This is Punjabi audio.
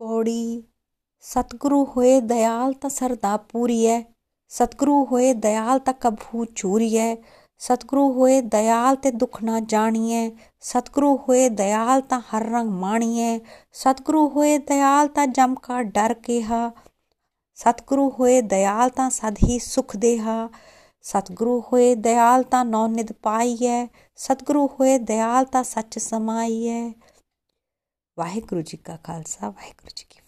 ਪੌੜੀ। ਸਤਿਗੁਰੂ ਹੋਏ ਦਇਆਲ ਤਾਂ ਸਰਦਾ ਪੂਰੀਐ ਸਤਿਗੁਰੂ ਹੋਏ ਦਇਆਲ ਤਾਂ ਕਬਹੂ ਚੂਰੀਐ ਸਤਿਗੁਰੂ ਹੋਏ ਦਇਆਲ ਤੇ ਦੁੱਖ ਨਾ ਜਾਣੀਐ। ਸਤਿਗੁਰੂ ਹੋਏ ਦਇਆਲ ਤਾਂ ਹਰ ਰੰਗ ਮਾਣੀਐ। ਸਤਿਗੁਰੂ ਹੋਏ ਦਇਆਲ ਤਾਂ ਜਮ ਕਾ ਡਰ ਕੇਹਾ। ਸਤਿਗੁਰੂ ਹੋਏ ਦਇਆਲ ਤਾਂ ਸਦ ਹੀ ਸੁਖ ਦੇਹਾ। ਸਤਿਗੁਰੂ ਹੋਏ ਦਇਆਲ ਤਾਂ ਨੌ ਨਿਦ ਪਾਈਐ। ਸਤਿਗੁਰੂ ਹੋਏ ਦਇਆਲ ਤਾਂ ਸੱਚ ਸਮਾਈਐ। ਵਾਹਿਗੁਰੂ ਜੀ ਕਾ ਖਾਲਸਾ ਵਾਹਿਗੁਰੂ ਜੀ ਕੀ